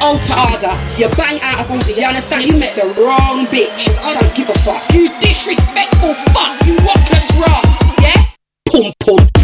alter order. You bang out of order. You understand? You met the wrong bitch. I don't give a fuck. You disrespectful fuck. You rockless rats. Yeah? Pum pum.